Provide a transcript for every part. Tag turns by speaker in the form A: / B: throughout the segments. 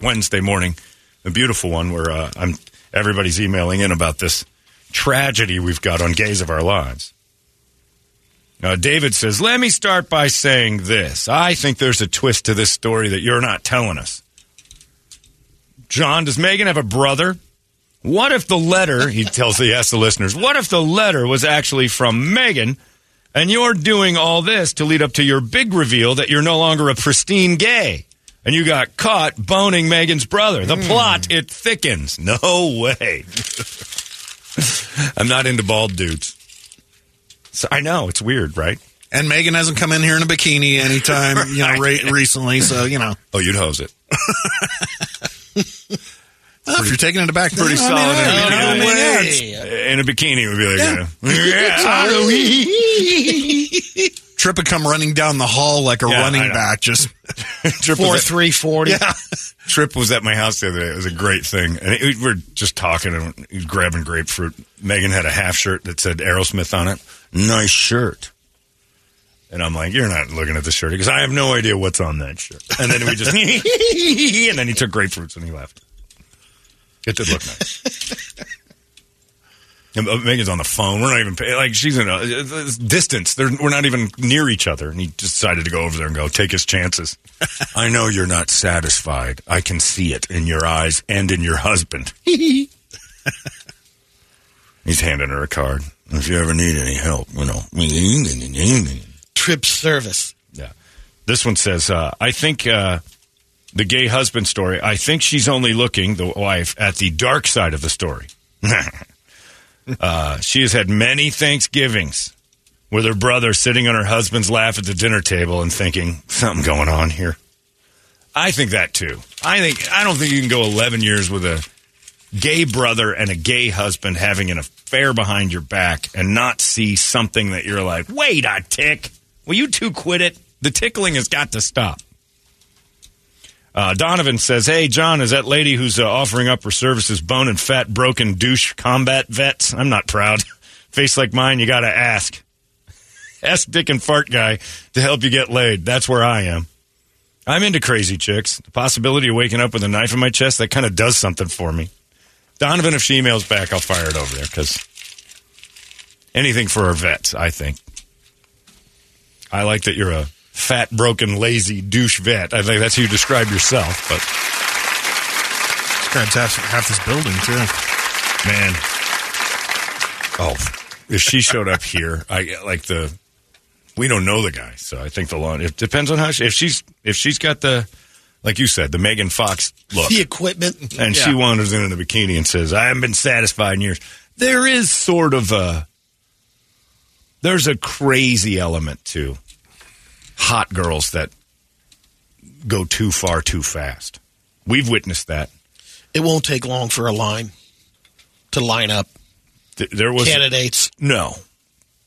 A: Wednesday morning, a beautiful one where uh, I'm everybody's emailing in about this tragedy we've got on Gays of Our Lives. Uh, David says, "Let me start by saying this. I think there's a twist to this story that you're not telling us." John, does Megan have a brother? What if the letter? He tells the asks the listeners, "What if the letter was actually from Megan?" And you're doing all this to lead up to your big reveal that you're no longer a pristine gay and you got caught boning Megan's brother. The hmm. plot, it thickens. No way. I'm not into bald dudes. So I know, it's weird, right?
B: And Megan hasn't come in here in a bikini anytime, you know, re- recently. So, you know.
A: Oh, you'd hose it.
B: Well, if you're taking it back,
A: Pretty solid
B: I mean,
A: in a bikini.
B: mean, yeah, it's-
A: In a bikini would be like, yeah.
B: Trip would come running down the hall like a
A: Yeah,
B: running back. Just
A: Trip
C: Four
A: at,
C: three forty.
B: yeah.
A: Trip was at my house the other day. It was a great thing. And it, we were just talking and he was grabbing grapefruit. Megan had a half shirt that said Aerosmith on it. Nice shirt. And I'm like, you're not looking at the shirt because I have no idea what's on that shirt. And then we just, and then he took grapefruits and he left. It did look nice. And, uh, Megan's on the phone. We're not even pay- like she's in a it's distance. They're, we're not even near each other, and he decided to go over there and go take his chances. I know you're not satisfied. I can see it in your eyes and in your husband. He's handing her a card. If you ever need any help, you know.
C: Trip service.
A: Yeah. This one says, uh, I think uh, the gay husband story, I think she's only looking, the wife, at the dark side of the story. uh, she has had many Thanksgivings with her brother sitting on her husband's lap at the dinner table and thinking, something going on here. I think that too. I think I don't think you can go 11 years with a gay brother and a gay husband having an affair behind your back and not see something that you're like, wait a tick. Will you two quit it? The tickling has got to stop. Uh, Donovan says, Hey, John, is that lady who's uh, offering up her services bone and fat, broken douche combat vets? I'm not proud. Face like mine, you got to ask. Ask Dick and Fart Guy to help you get laid. That's where I am. I'm into crazy chicks. The possibility of waking up with a knife in my chest, that kind of does something for me. Donovan, if she emails back, I'll fire it over there because anything for our vets, I think. I like that you're a fat, broken, lazy douche vet. I think that's how you describe yourself, but
B: Describes half, half this building, too.
A: man. Oh, if she showed up here, I like the. We don't know the guy, so I think the law. It depends on how she, if she's if she's got the, like you said, the Megan Fox look,
C: The equipment.
A: and she wanders in in a bikini and says, "I haven't been satisfied in years." There is sort of a there's a crazy element to hot girls that go too far too fast. We've witnessed that.
C: It won't take long for a line to line up
A: Th- There was
C: candidates.
A: no.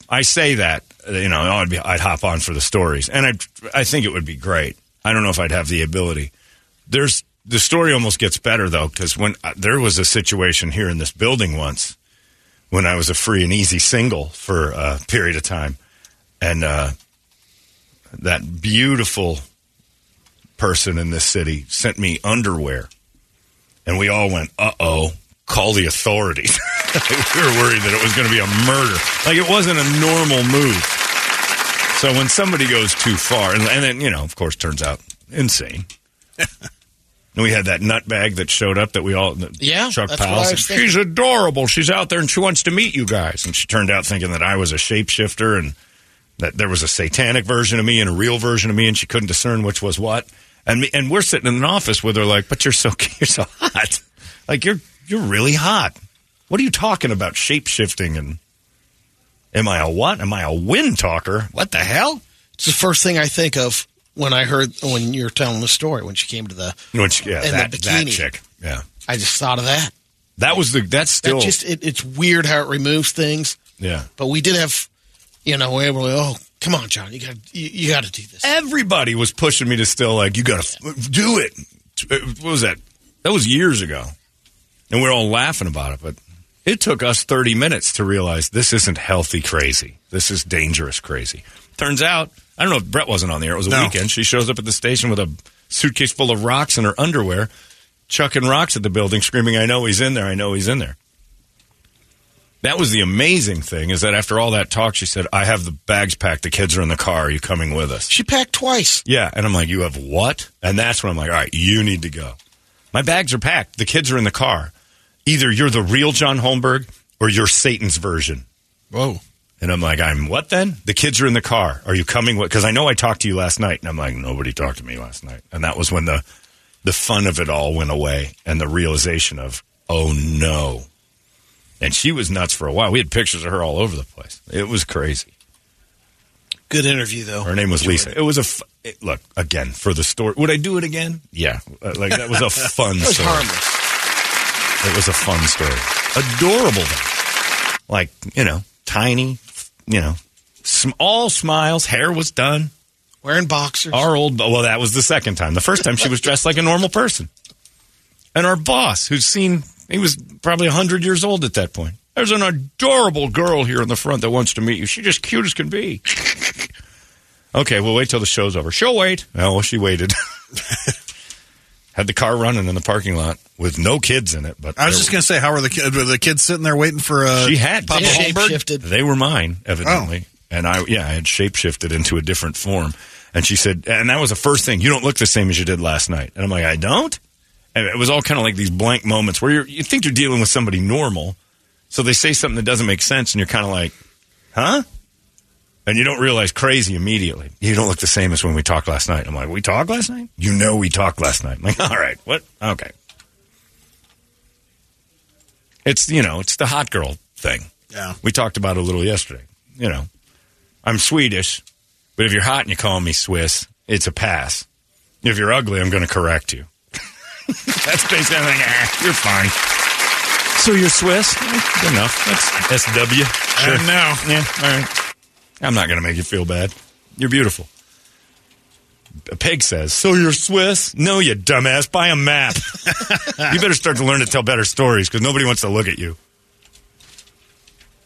A: I say that you know I'd be I'd hop on for the stories, and I I think it would be great. I don't know if I'd have the ability. There's the story almost gets better though because when uh, there was a situation here in this building once when I was a free and easy single for a period of time, and uh, that beautiful person in this city sent me underwear, and we all went, "Uh oh." Call the authorities. we were worried that it was going to be a murder. Like it wasn't a normal move. So when somebody goes too far, and, and then, you know, of course, turns out insane. and we had that nutbag that showed up that we all, that
C: Yeah,
A: Chuck Powell said, she's adorable. She's out there and she wants to meet you guys. And she turned out thinking that I was a shapeshifter and that there was a satanic version of me and a real version of me, and she couldn't discern which was what. And me, and we're sitting in an office with her like, but you're so you're so hot, like you're you're really hot. What are you talking about? Shape shifting and am I a what? Am I a wind talker? What the hell?
C: It's the first thing I think of when I heard when you're telling the story when she came to the.
A: Which yeah,
C: And the
A: that, that
C: bikini.
A: chick. Yeah,
C: I just thought of that.
A: that was the that's still
C: That just it, it's weird how it removes things.
A: yeah.
C: But we did have, you know, we were like, oh, come on, John, you got you, you got to do this.
A: Everybody was pushing me to still like you got to do it. What was that? That was years ago, and we are all laughing about it. But it took us thirty minutes to realize this isn't healthy crazy. This is dangerous crazy. Turns out, I don't know if Brett wasn't on the air. It was a
B: No.
A: weekend. She shows up at the station with a suitcase full of rocks in her underwear, chucking rocks at the building, screaming, "I know he's in there! I know he's in there!" That was the amazing thing is that after all that talk, she said, "I have the bags packed. The kids are in the car. Are you coming with us?"
C: She packed twice.
A: Yeah, and I'm like, you have what? And that's when I'm like, all right, you need to go. My bags are packed. The kids are in the car. Either you're the real John Holmberg or you're Satan's version.
C: Whoa.
A: And I'm like, I'm what then? The kids are in the car. Are you coming with? Because I know I talked to you last night, and I'm like, nobody talked to me last night. And that was when the the fun of it all went away, and the realization of, oh no. And she was nuts for a while. We had pictures of her all over the place. It was crazy.
C: Good interview though.
A: Her name was Lisa. It was a f- it- look again for the story. Would I do it again? Yeah, Uh, like that was a fun
C: It was
A: story.
C: harmless.
A: It was a fun story. Adorable, though. like you know, tiny, you know, sm- all smiles. Hair was done.
C: Wearing boxers.
A: Our old well, that was the second time. The first time she was dressed like a normal person, and our boss, who's seen, he was probably hundred years old at that point. There's an adorable girl here in the front that wants to meet you. She's just cute as can be. okay, we'll wait till the show's over. She'll wait. Oh, well, she waited. Had the car running in the parking lot with no kids in it, but
B: I was just going to say, how are the kids? Were the kids sitting there waiting for uh,
A: She had
B: Papa. Holmberg?
A: They were mine, evidently. And I, yeah, I had shapeshifted into a different form. And she said, and that was the first thing. You don't look the same as you did last night. And I'm like, I don't. And it was all kind of like these blank moments where you're, you think you're dealing with somebody normal. So they say something that doesn't make sense, and you're kind of like, huh? And you don't realize crazy immediately. You don't look the same as when we talked last night. I'm like, we talked last night? You know we talked last night. I'm like, all right, what? Okay. It's, you know, it's the hot girl thing.
B: Yeah.
A: We talked about it a little yesterday. You know, I'm Swedish, but if you're hot and you call me Swiss, it's a pass. If you're ugly, I'm going to correct you. That's basically like, ah, you're fine. So you're Swiss? Good enough. That's SW. Sure.
B: Now.
A: Yeah, all right. I'm not going to make you feel bad. You're beautiful. A pig says, So you're Swiss? No, you dumbass. Buy a map. you better start to learn to tell better stories because nobody wants to look at you.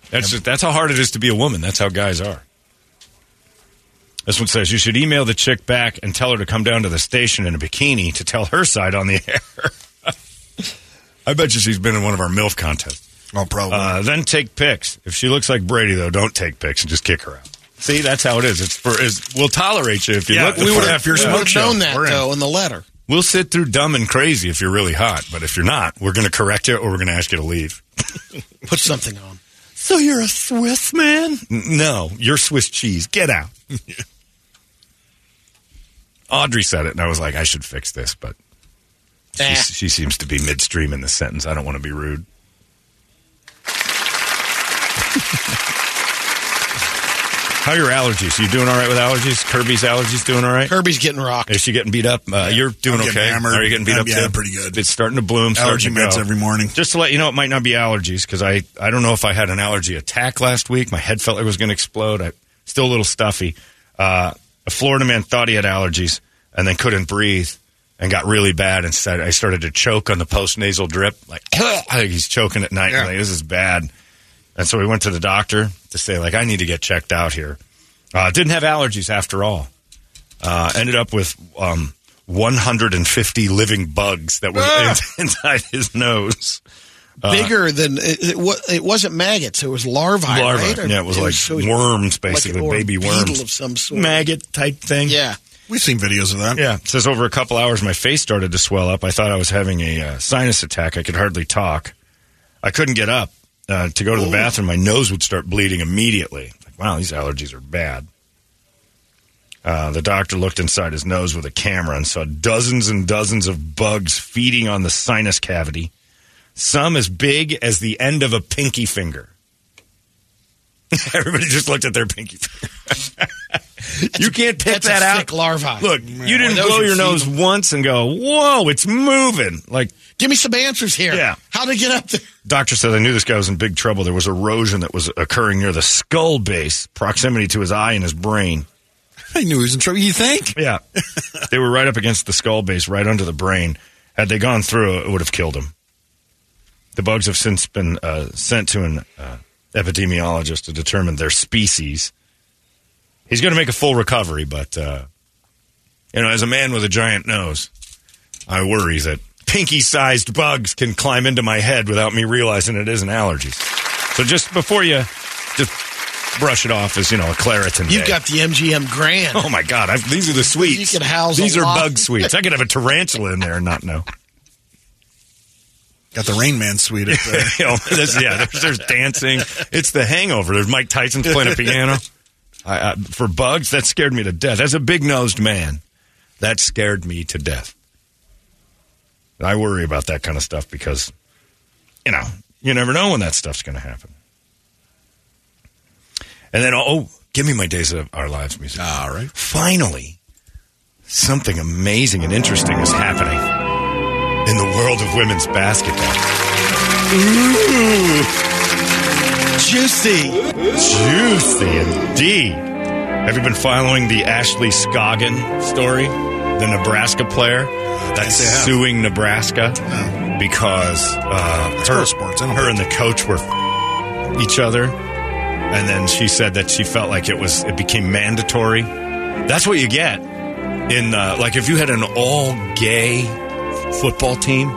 A: That's just, that's how hard it is to be a woman. That's how guys are. This one says you should email the chick back and tell her to come down to the station in a bikini to tell her side on the air. I bet you she's been in one of our MILF contests.
B: Oh, probably.
A: Uh, then take pics. If she looks like Brady, though, don't take pics and just kick her out. See, that's how it is. It's for is we'll tolerate you if you
B: Yeah,
A: look. the
B: we would have your
C: We
B: smoke
C: would
B: show.
C: known that
B: We're in.
C: though in the letter.
A: We'll sit through dumb and crazy if you're really hot, but if you're not, we're going to correct you or we're going to ask you to leave.
C: Put something on.
A: So you're a Swiss man? N- No, you're Swiss cheese. Get out. Audrey said it, and I was like, I should fix this, but she,
C: Eh.
A: she seems to be midstream in the sentence. I don't want to be rude. How are your allergies? You doing all right with allergies? Kirby's allergies doing all right?
C: Kirby's getting rocked.
A: Is she getting beat up? Uh, You're doing okay.
B: hammered.
A: Are you getting beat
B: I'm-
A: up
B: yeah,
A: too?
B: pretty good.
A: It's starting to bloom.
B: Allergy meds
A: go.
B: every morning.
A: Just to let you know, it might not be allergies because I, I don't know if I had an allergy attack last week. My head felt like it was going to explode. I still a little stuffy. Uh, a Florida man thought he had allergies and then couldn't breathe and got really bad and said I started to choke on the post nasal drip. Like he's choking at night.
B: Yeah.
A: Like, this is bad. And so we went to the doctor to say like I need to get checked out here. Uh, didn't have allergies after all. Uh, ended up with um, 150 living bugs that were
B: Ah.
A: inside his nose.
C: Bigger than it, it, it wasn't maggots. It was larvae.
A: Larva.
C: right? Or-
A: Yeah, it was like
C: so-
A: worms, basically,
C: an- or a
A: baby worms.
C: of some sort.
A: Maggot type thing.
C: Yeah.
B: We've seen videos of that.
A: Yeah. It says over a couple hours, my face started to swell up. I thought I was having a uh, sinus attack. I could hardly talk. I couldn't get up uh, to go to the bathroom. My nose would start bleeding immediately. Like, wow, these allergies are bad. Uh, the doctor looked inside his nose with a camera and saw dozens and dozens of bugs feeding on the sinus cavity, some as big as the end of a pinky finger. Everybody just looked at their pinky finger. you can't pick that out.
C: larva.
A: Look, you didn't blow your nose once and go, "Whoa, it's moving!" Like
C: Give me some answers here.
A: Yeah.
C: How to get up there?
A: doctor said, I knew this guy was in big trouble. There was erosion that was occurring near the skull base, proximity to his eye and his brain.
B: I knew he was in trouble. You think?
A: Yeah, they were right up against the skull base, right under the brain. Had they gone through, it would have killed him. The bugs have since been uh, sent to an uh, epidemiologist to determine their species. He's going to make a full recovery, but uh, you know, as a man with a giant nose, I worry that pinky-sized bugs can climb into my head without me realizing it isn't allergies. So just before you just brush it off as you know a Claritin.
C: You've
A: day.
C: got the MGM Grand.
A: Oh my God! I've, these are the sweets.
C: You could house
A: These are
C: lot.
A: bug sweets. I could have a tarantula in there and not know.
B: Got the Rain Man suite.
A: You oh, know, there's, yeah, there's, there's dancing. It's the Hangover. There's Mike Tyson's playing a piano. I, I, for bugs, that scared me to death. As a big nosed man, that scared me to death. I worry about that kind of stuff because, you know, you never know when that stuff's going to happen. And then, oh, give me my Days of Our Lives music.
B: All right.
A: Finally, something amazing and interesting is happening in the world of women's basketball.
C: Juicy.
A: Juicy indeed. Have you been following the Ashley Scoggin story? The Nebraska player that's
B: Yes,
A: suing Nebraska because uh, her,
B: sports,
A: her and the coach were f- each other, and then she said that she felt like it was it became mandatory. That's what you get in uh, like if you had an all gay football team.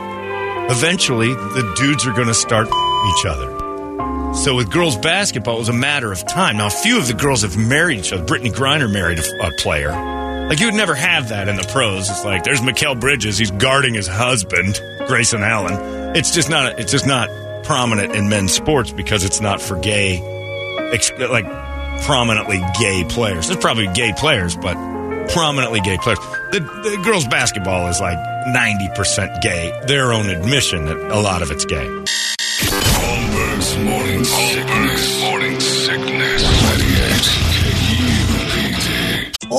A: Eventually, the dudes are going to start each other. So with girls basketball, it was a matter of time. Now, a few of the girls have married each other. Brittney Griner married a, a player. Like you would never have that in the pros. It's like there's Mikal Bridges. He's guarding his husband, Grayson Allen. It's just not. It's just not prominent in men's sports because it's not for gay, like prominently gay players. There's probably gay players, but prominently gay players. The, the girls basketball is like 90% gay. Their own admission that a lot of it's gay.
D: Holmberg's morning sickness.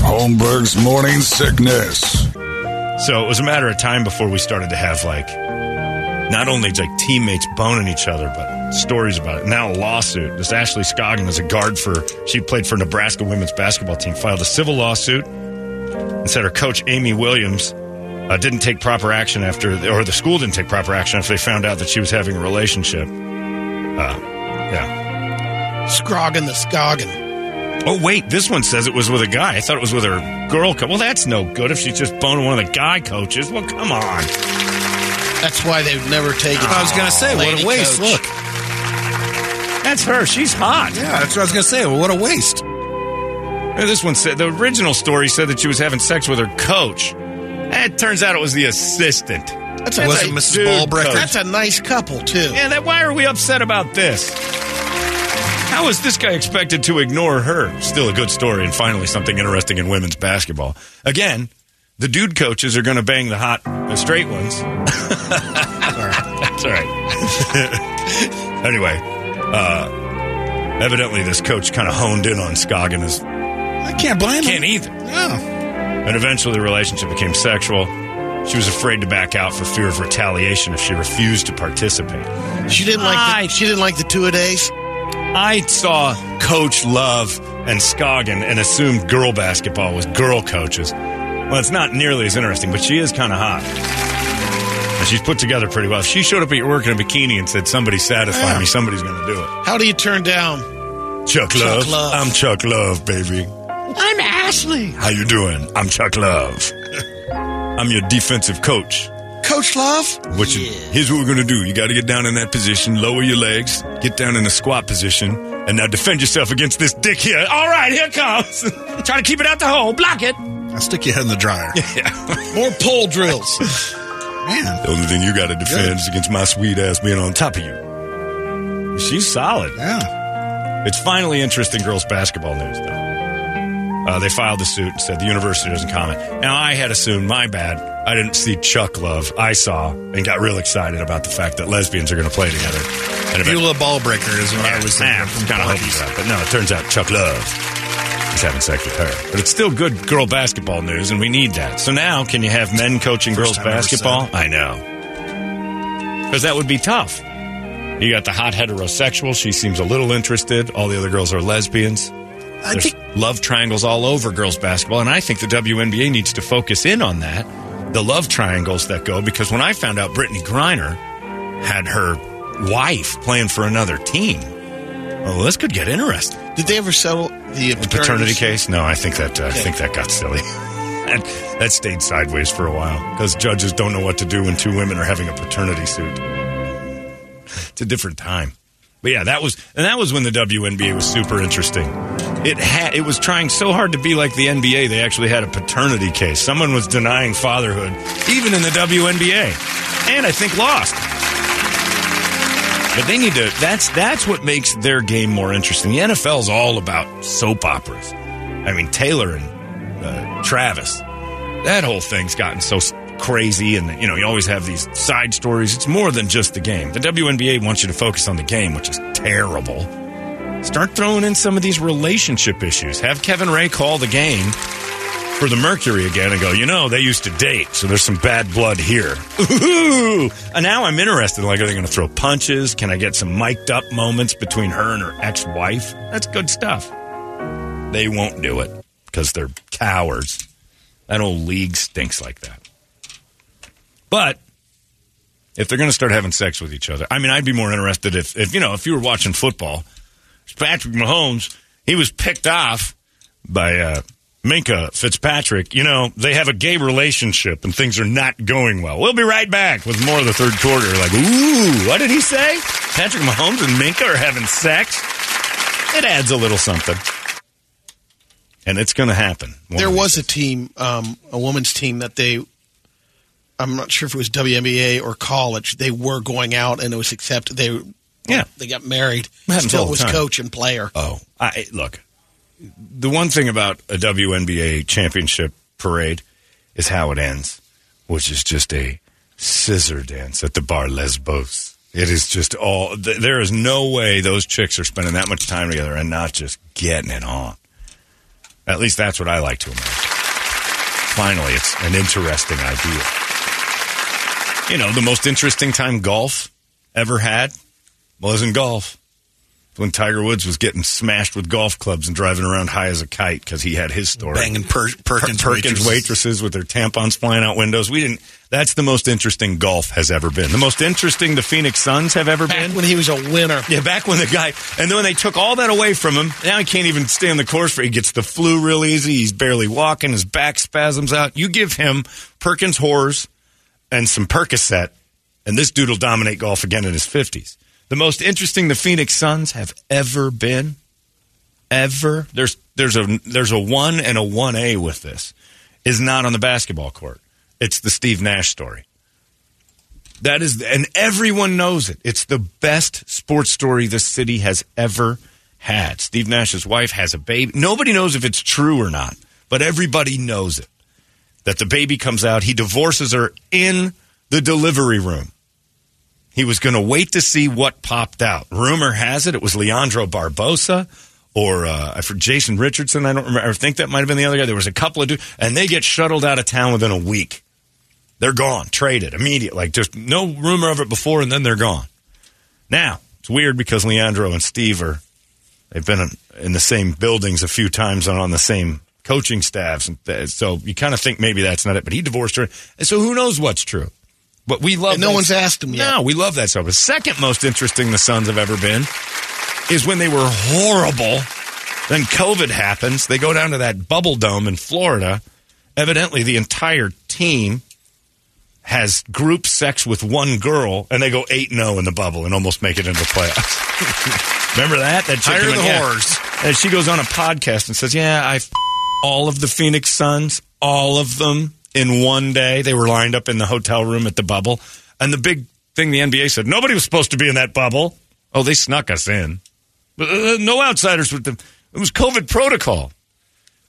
D: Holmberg's morning sickness.
A: So it was a matter of time before we started to have like not only like teammates boning each other, but stories about it. Now a lawsuit. This Ashley Scoggin is a guard for she played for Nebraska women's basketball team. Filed a civil lawsuit and said her coach Amy Williams uh, didn't take proper action after, or the school didn't take proper action after they found out that she was having a relationship. Uh, yeah.
C: Scroggin the Scoggin.
A: Oh wait, this one says it was with a guy. I thought it was with her girl coach. Well, that's no good if she's just boning one of the guy coaches. Well, come on.
C: That's why they've never taken.
B: I was going to say, what a waste.
C: coach.
B: Look.
A: That's her. She's hot.
B: Yeah, that's what I was going to say. Well, what a waste.
A: Uh, This one said the original story said that she was having sex with her coach. And It turns out it was the assistant.
C: That's
B: It
C: a,
B: wasn't
C: nice-
B: Mrs.
A: dude
B: Ballbrecker.
A: coach.
C: That's a nice couple too.
A: Yeah, that. Why are we upset about this? How is this guy expected to ignore her? Still a good story, and finally something interesting in women's basketball. Again, the dude coaches are going to bang the hot, the straight ones. That's all right. anyway, uh, evidently this coach kind of honed in on Scoggin as
B: I can't blame
A: can't
B: him.
A: either.
B: Yeah.
A: And eventually the relationship became sexual. She was afraid to back out for fear of retaliation if she refused to participate.
C: She didn't like
A: I-
C: the, she didn't like the two a days.
A: I saw Coach Love and Scoggin and assumed girl basketball was girl coaches. Well, it's not nearly as interesting, but she is kind of hot. And she's put together pretty well. If she showed up at your work in a bikini and said, Somebody satisfy me, somebody's going to do it.
C: How do you turn down?
A: Chuck,
C: Chuck
A: Love.
C: Love.
A: I'm Chuck Love, baby.
C: I'm Ashley.
A: How you doing? I'm Chuck Love. I'm your defensive coach.
C: Coach Love.
A: Which here's what we're gonna do. You got to get down in that position, lower your legs, get down in a squat position, and now defend yourself against this dick here. All right, here it comes. Try to keep it out the hole. Block it.
B: I'll stick your head in the dryer.
C: More pole drills.
B: Man,
A: The only thing you got to defend is against my sweet ass being on top of you. She's solid.
B: yeah.
A: It's finally interesting girls basketball news, though. Uh, they filed the suit and said the university doesn't comment. Now, I had assumed, my bad, I didn't see Chuck Love. I saw and got real excited about the fact that lesbians are going to play together. And
B: Beulah Ballbreaker is what I was thinking.
A: Yeah, kind of hoping that. But no, it turns out Chuck Love is having sex with her. But it's still good girl basketball news, and we need that. So now, can you have men coaching girls
B: I ever
A: basketball? I know. Because that would be tough. You got the hot heterosexual. She seems a little interested. All the other girls are lesbians.
B: I
A: There's
B: think
A: love triangles all over girls basketball, and I think the WNBA needs to focus in on that. The love triangles that go because when I found out Brittney Griner had her wife playing for another team, oh, this could get interesting.
C: Did they ever settle the
A: The paternity case? No, I think that uh, I think that got silly. and that stayed sideways for a while because judges don't know what to do when two women are having a paternity suit. It's a different time. But yeah, that was and that was when the WNBA was super interesting. It had it was trying so hard to be like the NBA. They actually had a paternity case. Someone was denying fatherhood, even in the WNBA, and I think lost. But they need to. That's that's what makes their game more interesting. The NFL is all about soap operas. I mean, Taylor and uh, Travis. That whole thing's gotten so crazy, and you know, you always have these side stories. It's more than just the game. The WNBA wants you to focus on the game, which is terrible. Start throwing in some of these relationship issues. Have Kevin Ray call the game for the Mercury again and go, you know, they used to date, so there's some bad blood here. Ooh! And now I'm interested. Like, are they going to throw punches? Can I get some mic'd up moments between her and her ex wife? That's good stuff. They won't do it because they're cowards. That whole league stinks like that. But if they're going to start having sex with each other, I mean, I'd be more interested if, if you know, if you were watching football, Patrick Mahomes, he was picked off by uh, Minkah Fitzpatrick. You know, they have a gay relationship and things are not going well. We'll be right back with more of the third quarter. Like, ooh, what did he say? Patrick Mahomes and Minkah are having sex? It adds a little something. And it's going to happen.
C: There was a team, um, a women's team that they. I'm not sure if it was WNBA or college. They were going out, and it was accepted. They
A: Yeah.
C: they got married. Still was coach and player.
A: Oh, I look. The one thing about a WNBA championship parade is how it ends, which is just a scissor dance at the bar Lesbos. It is just all. Th- there is no way those chicks are spending that much time together and not just getting it on. At least that's what I like to imagine. Finally, it's an interesting idea. You know, the most interesting time golf ever had wasn't golf when Tiger Woods was getting smashed with golf clubs and driving around high as a kite because he had his story.
B: Banging per- Perkins,
A: Per- Perkins waitresses with their tampons flying out windows. We didn't. That's the most interesting golf has ever been. The most interesting the Phoenix Suns have ever
C: Back
A: been.
C: when he was a winner.
A: Yeah, back when the guy, and then when they took all that away from him, now he can't even stay on the course for. He gets the flu real easy. He's barely walking. His back spasms out. You give him Perkins whores and some Percocet, and this dude will dominate golf again in his fifties. The most interesting the Phoenix Suns have ever been, ever. There's there's a there's a one and a one A with this. Is not on the basketball court. It's the Steve Nash story. That is, and everyone knows it. It's the best sports story this city has ever had. Steve Nash's wife has a baby. Nobody knows if it's true or not, but everybody knows it. That the baby comes out, he divorces her in the delivery room. He was going to wait to see what popped out. Rumor has it it was Leandro Barbosa or uh, for Jason Richardson. I don't remember. I think that might have been the other guy. There was a couple of dudes, and they get shuttled out of town within a week. They're gone, traded immediate. Like just no rumor of it before, and then they're gone. Now it's weird because Leandro and Steve are they've been in, the same buildings a few times and on the same coaching staffs, and so you kind of think maybe that's not it. But he divorced her, and so who knows what's true? But we love.
C: And no one's asked him yet.
A: No, we love that stuff. The second most interesting the Suns have ever been is when they were horrible. Then COVID happens. They go down to that bubble dome in Florida. Evidently, the entire team has group sex with one girl, and they go 8 0 in the bubble and almost make it into the playoffs. Remember that? That chick
B: the
A: yeah.
B: whores.
A: And she goes on a podcast and says, Yeah, I f- all of the Phoenix Suns, all of them in one day. They were lined up in the hotel room at the bubble. And the big thing the NBA said, nobody was supposed to be in that bubble. Oh, they snuck us in. But, uh, no outsiders with them. It was COVID protocol.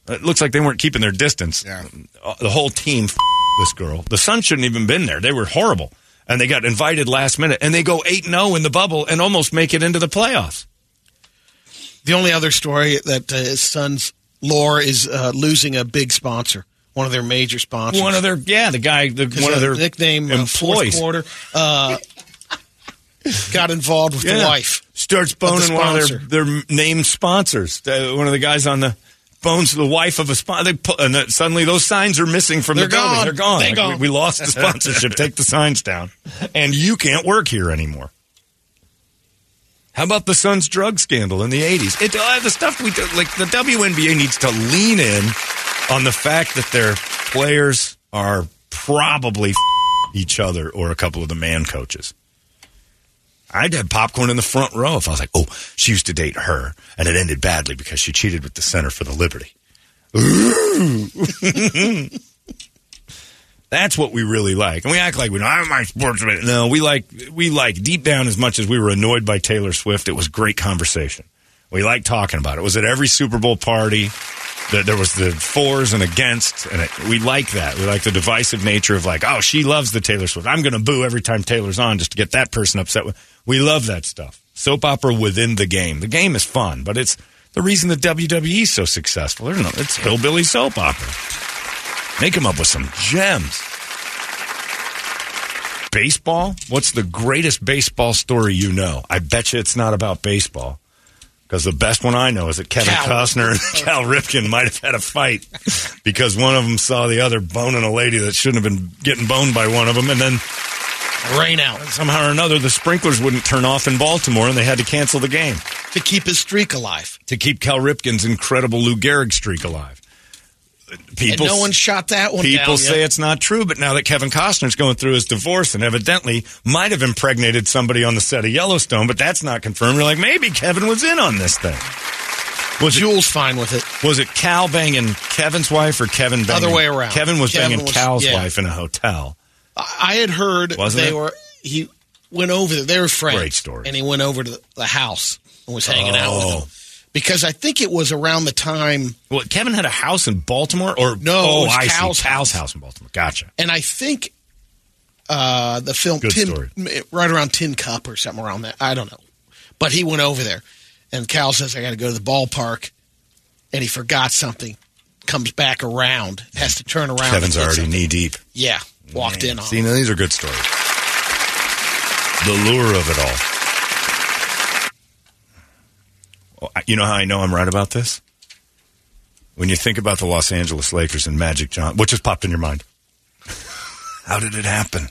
A: It looks like they weren't keeping their distance.
B: Yeah.
A: Uh, The whole team f- this girl. The Suns shouldn't even been there. They were horrible. And they got invited last minute. And they go 8 0 in the bubble and almost make it into the playoffs.
C: The only other story that uh, his son's lore is uh, losing a big sponsor, one of their major sponsors.
A: One of their, yeah, the guy, the, one of their
C: nickname uh,
A: employees.
C: quarter uh, got involved with the wife.
A: starts
C: of the
A: boning one of their, their named sponsors. Uh, one of the guys on the bones the wife of a sponsor. And suddenly those signs are missing from
C: They're
A: the building.
C: gone.
A: They're gone.
C: They're
A: Like,
C: gone.
A: We, we lost the sponsorship. Take the signs down. And you can't work here anymore. How about the Suns drug scandal in the 80s? It, uh, the stuff we do, like the WNBA needs to lean in on the fact that their players are probably each other or a couple of the man coaches. I'd have popcorn in the front row if I was like, oh, she used to date her, and it ended badly because she cheated with the Center for the Liberty. That's what we really like, and we act like we don't. I'm my sportsman. No, we like we like deep down as much as we were annoyed by Taylor Swift. It was great conversation. We like talking about it. It was at every Super Bowl party. The, there was the fours and against, and it, we like that. We like the divisive nature of like, oh, she loves the Taylor Swift. I'm going to boo every time Taylor's on just to get that person upset. We love that stuff. Soap opera within the game. The game is fun, but it's the reason the WWE is so successful. There's no, it's hillbilly soap opera. Make them up with some gems. Baseball? What's the greatest baseball story you know? I bet you it's not about baseball. Because the best one I know is that Kevin
C: Cal.
A: Costner and Cal Ripken might have had a fight because one of them saw the other boning a lady that shouldn't have been getting boned by one of them, and then
C: Rain out
A: somehow or another the sprinklers wouldn't turn off in Baltimore, and they had to cancel the game
C: to keep his streak alive.
A: to keep Cal Ripken's incredible Lou Gehrig streak alive. People,
C: and no one shot that one
A: people
C: down
A: say it's not true, but now that Kevin Costner's going through his divorce and evidently might have impregnated somebody on the set of Yellowstone, but that's not confirmed. You're like, maybe Kevin was in on this thing. Was it,
C: Jules fine with it.
A: was it Cal banging Kevin's wife or Kevin banging?
C: Other way around.
A: Kevin was
C: Kevin
A: banging
C: was-
A: Cal's
C: yeah.
A: wife in a hotel.
C: I had heard
A: Wasn't
C: they
A: it?
C: were he went over there. They were friends.
A: Great story.
C: And he went over to the, house and was hanging out
A: Oh.
C: with them because I think it was around the time,
A: Well, Kevin had a house in Baltimore, or
C: No,
A: Oh,
C: it was
A: I
C: Cal's
A: see. Cal's
C: house.
A: house in Baltimore. Gotcha.
C: and I think uh, the film
A: Good
C: Tin,
A: story.
C: right around Tin Cup or something around that. I don't know, but he went over there, and Cal says I got to go to the ballpark, and he forgot something. Comes back around, has to turn around.
A: Kevin's already knee deep.
C: Yeah, walked in on.
A: See, now these are good stories. The lure of it all. Well, I- You know how I know I'm right about this? When you think about the Los Angeles Lakers and Magic John, what just popped in your mind? How did it happen?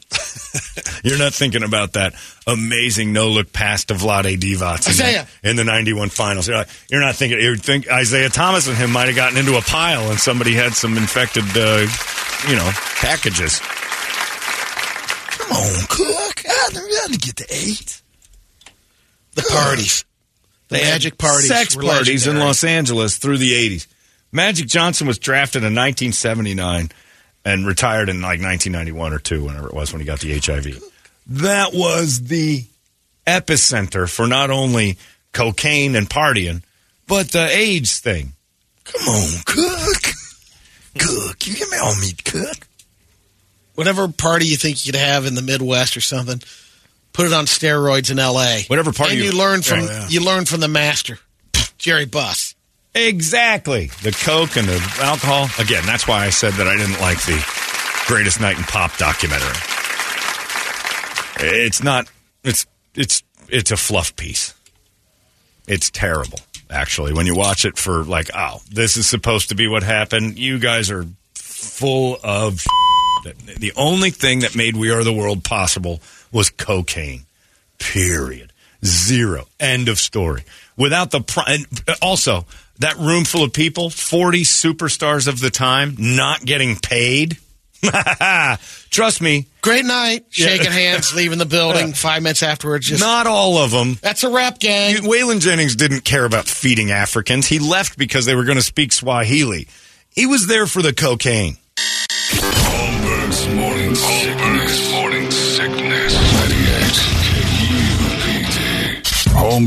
A: You're not thinking about that amazing no look pass to Vlade Divac in, the, in the 91 finals. You're, like, you're not thinking, you think Isiah Thomas and him might have gotten into a pile and somebody had some infected, uh, you know, packages. Come on, Cook. I had to get to eight.
C: the parties, the magic parties,
A: Sex parties in. Los Angeles through the 80s. Magic Johnson was drafted in 1979 and retired in like 1991 or 2, whenever it was when he got the HIV. That was the epicenter for not only cocaine and partying, but the AIDS thing. Come on, Cook. Cook. You give me all meat, Cook.
C: whatever party you think you could have in the Midwest or something, put it on steroids in L.A.
A: Whatever part
C: and
A: you-
C: you, learn from
A: Oh, yeah.
C: you learn from the master, Jerry Buss.
A: Exactly. The coke and the alcohol. Again, that's why I said that I didn't like the greatest night in pop documentary. It's not. It's it's it's a fluff piece. It's terrible, actually. When you watch it for like, oh, this is supposed to be what happened. You guys are full of. The only thing that made We Are the World possible was cocaine. Period. Zero. End of story. Without the pri- and uh, also that room full of people, forty superstars of the time, not getting paid. Trust me,
C: Great night. Shaking hands, leaving the building. Five minutes afterwards, just
A: not all of them.
C: that's a rap gang.
A: Waylon Jennings didn't care about feeding Africans. He left because they were going to speak Swahili. He was there for the cocaine.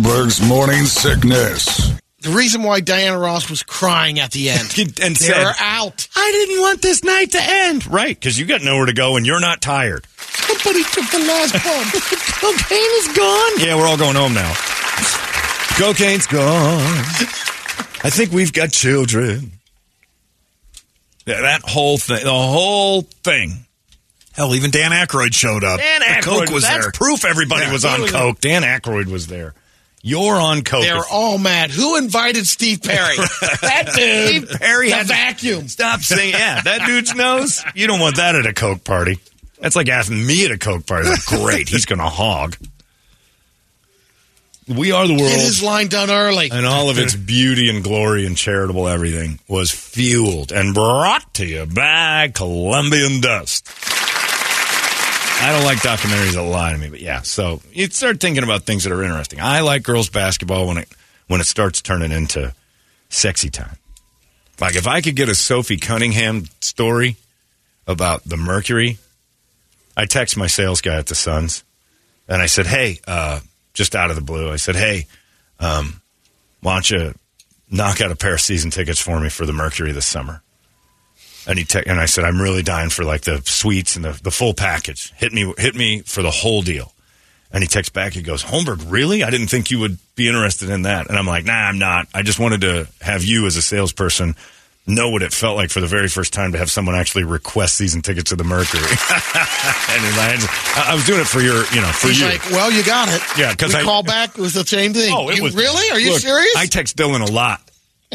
D: Holmberg's morning sickness.
C: the reason why Diana Ross was crying at the end.
A: And
C: They're
A: said,
C: out.
A: I didn't want this night to end. Right, because you got nowhere to go and you're not tired.
C: Somebody took the last bump.
A: Cocaine is gone. Yeah, we're all going home now. Cocaine's gone. I think we've got children. Yeah, that whole thing, the whole thing.
B: Hell, even Dan Aykroyd showed up.
A: Dan
B: The
A: Aykroyd
B: Coke was
A: that's
B: there.
A: proof everybody
B: Yeah,
A: was on
C: totally.
A: coke. Dan Aykroyd was there. You're on coke.
C: They're all mad. Who invited Steve Perry? that dude.
A: Steve Perry
C: the
A: had
C: vacuum.
A: Stop saying yeah. That dude's nose. You don't want that at a coke party. That's like asking me at a coke party. Like, great, he's going to hog. We are the world.
C: Get his line done early.
A: and all of its beauty and glory and charitable everything was fueled and brought to you by Colombian Dust. I don't like documentaries that lie to me, but yeah. So you start thinking about things that are interesting. I like girls basketball when it when it starts turning into sexy time. Like if I could get a Sophie Cunningham story about the Mercury, I text my sales guy at the Suns, and I said, "Hey, uh, just out of the blue, I said, hey, um, why don't you knock out a pair of season tickets for me for the Mercury this summer?" And he te- and I said, "I'm really dying for like the sweets and the, the full package. Hit me, hit me for the whole deal." And he texts back. He goes, "Holmberg, really? I didn't think you would be interested in that." And I'm like, "Nah, I'm not. I just wanted to have you as a salesperson." Know what it felt like for the very first time to have someone actually request season tickets to the Mercury, and I, I was doing it for your, you know, for
C: He's
A: you.
C: like, well, you got it.
A: Yeah,
C: because
A: I-
C: call back. It was the same thing.
A: Oh, it
C: You-
A: was
C: really? Are you
A: Look,
C: serious?
A: I text Dylan a lot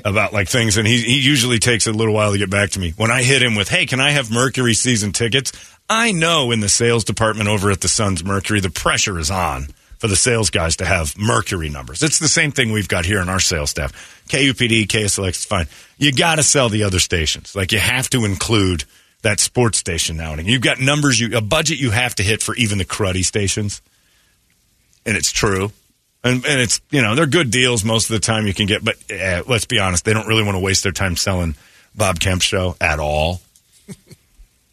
A: about like things, and he he usually takes a little while to get back to me. When I hit him with, "Hey, can I have Mercury season tickets?" I know in the sales department over at the Suns Mercury, the pressure is on for the sales guys to have Mercury numbers. It's the same thing we've got here in our sales staff. KUPD, KSLX is fine. You got to sell the other stations. Like you have to include that sports station now. And you've got numbers, you a budget you have to hit for even the cruddy stations and it's true. And, and it's you know they're good deals most of the time you can get, but uh, let's be honest, they don't really want to waste their time selling Bob Kemp show at all.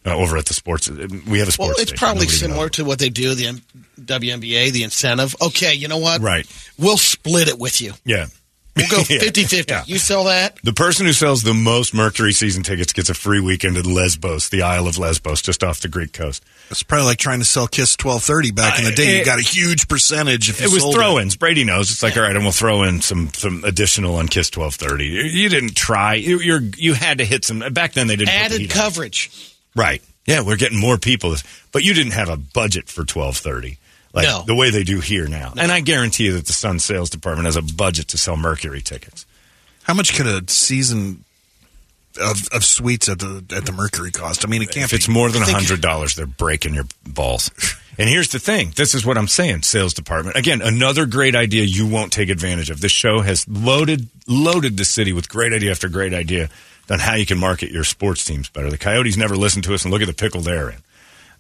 A: Uh, over at the sports, we have a sports.
C: well, it's
A: station.
C: probably
A: Nobody
C: similar
A: knows.
C: to what they do the M- WNBA, the incentive. Okay, you know what?
A: Right.
C: We'll split it with you.
A: Yeah,
C: We'll go
A: Yeah.
C: 50 50.
A: Yeah.
C: You sell that?
A: The person who sells the most Mercury season tickets gets a free weekend at Lesbos, the Isle of Lesbos, just off the Greek coast.
B: It's probably like trying to sell Kiss 1230 back in the day.
A: Uh,
B: You got a huge percentage if you
A: It was throw-ins. Brady knows. It's like, all right, and we'll throw in some some additional on Kiss twelve thirty. You, you didn't try. You, you're you had to hit some. Back then they didn't put the
C: Added
A: on.
C: coverage.
A: Right. Yeah, we're getting more people, but you didn't have a budget for twelve thirty, like
C: No.
A: the way they do here now. And I guarantee you that the Sun sales department has a budget to sell Mercury tickets.
B: How much could a season of, of suites at the at the Mercury cost? I mean, it can't
A: If
B: be.
A: it's more than
C: I think-
A: hundred dollars, they're breaking your balls. And here's the thing: this is what I'm saying. Sales department again, another great idea you won't take advantage of. This show has loaded loaded the city with great idea after great idea on how you can market your sports teams better. The Coyotes never listen to us, and look at the pickle they're in.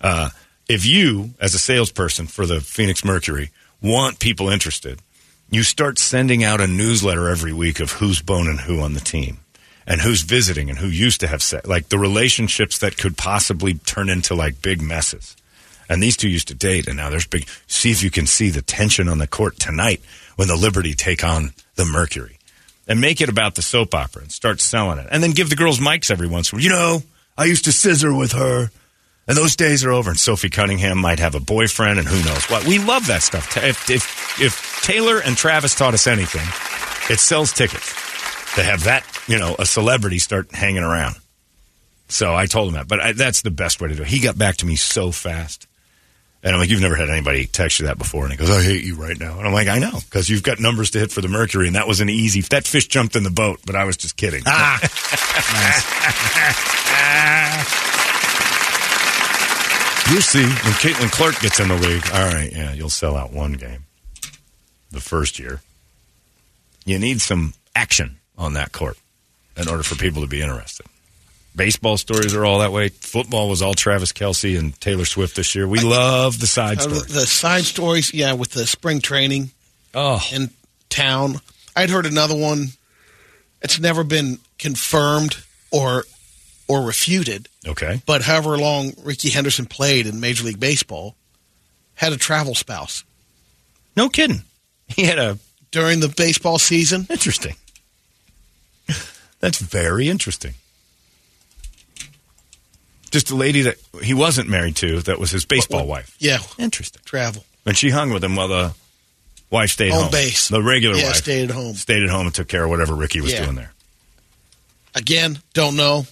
A: Uh, if you, as a salesperson for the Phoenix Mercury, want people interested, you start sending out a newsletter every week of who's boning who on the team and who's visiting and who used to have set, like the relationships that could possibly turn into like big messes. And these two used to date, and now there's big. See if you can see the tension on the court tonight when the Liberty take on the Mercury, and make it about the soap opera and start selling it, and then give the girls mics every once in a while. You know, I used to scissor with her, and those days are over. And Sophie Cunningham might have a boyfriend, and who knows what. We love that stuff. If if, if Taylor and Travis taught us anything, it sells tickets to have that you know a celebrity start hanging around. So I told him that, but I, that's the best way to do it. He got back to me so fast. And I'm like, you've never had anybody text you that before. And he goes, I hate you right now. And I'm like, I know, because you've got numbers to hit for the Mercury. And that was an easy, that fish jumped in the boat, but I was just kidding.
B: Ah,
A: You see, when Caitlin Clark gets in the league, all right, yeah, you'll sell out one game the first year. You need some action on that court in order for people to be interested. Baseball stories are all that way. Football was all Travis Kelce and Taylor Swift this year. We love the side
C: Uh,
A: stories.
C: the side stories, yeah, with the spring training
A: Oh,
C: in town. I'd heard another one. It's never been confirmed or or refuted,
A: okay.
C: but however long Rickey Henderson played in Major League Baseball, had a travel spouse
A: No kidding. He had a
C: during the baseball season.
A: interesting. That's very interesting. Just a lady that he wasn't married to that was his baseball wife.
C: Yeah,
A: Interesting.
C: travel.
A: And she hung with him while the wife stayed
C: Home
A: home.
C: base.
A: The regular
C: Yeah,
A: wife
C: stayed at home.
A: Stayed at home and took care of whatever Ricky was
C: Yeah.
A: doing there.
C: Again, don't know.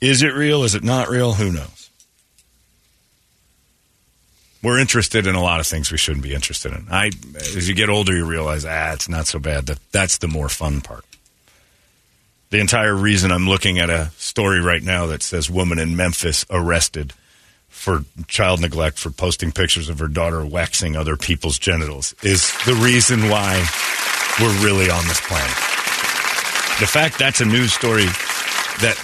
A: Is it real? Is it not real? Who knows? We're interested in a lot of things we shouldn't be interested in. I, as you get older, you realize, ah, it's not so bad. That that's the more fun part. The entire reason I'm looking at a story right now that says woman in Memphis arrested for child neglect for posting pictures of her daughter waxing other people's genitals is the reason why we're really on this planet. The fact that's a news story that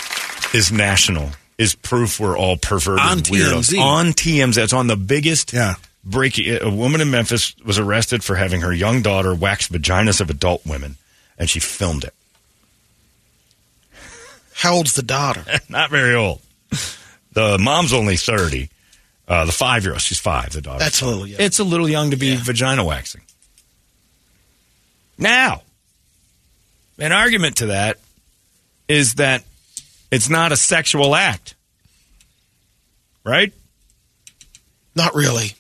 A: is national is proof we're all perverted
B: On
A: weirdos.
B: TMZ.
A: On TMZ. It's on the biggest
B: Yeah.
A: breaking. A woman in Memphis was arrested for having her young daughter wax vaginas of adult women, and she filmed it.
C: How old's the daughter?
A: Not very old. The mom's only 30. Uh, the five year old, she's five, the daughter.
C: That's a little young.
A: It's a little young to be vagina waxing. Now, an argument to that is that it's not a sexual act. Right?
C: Not really.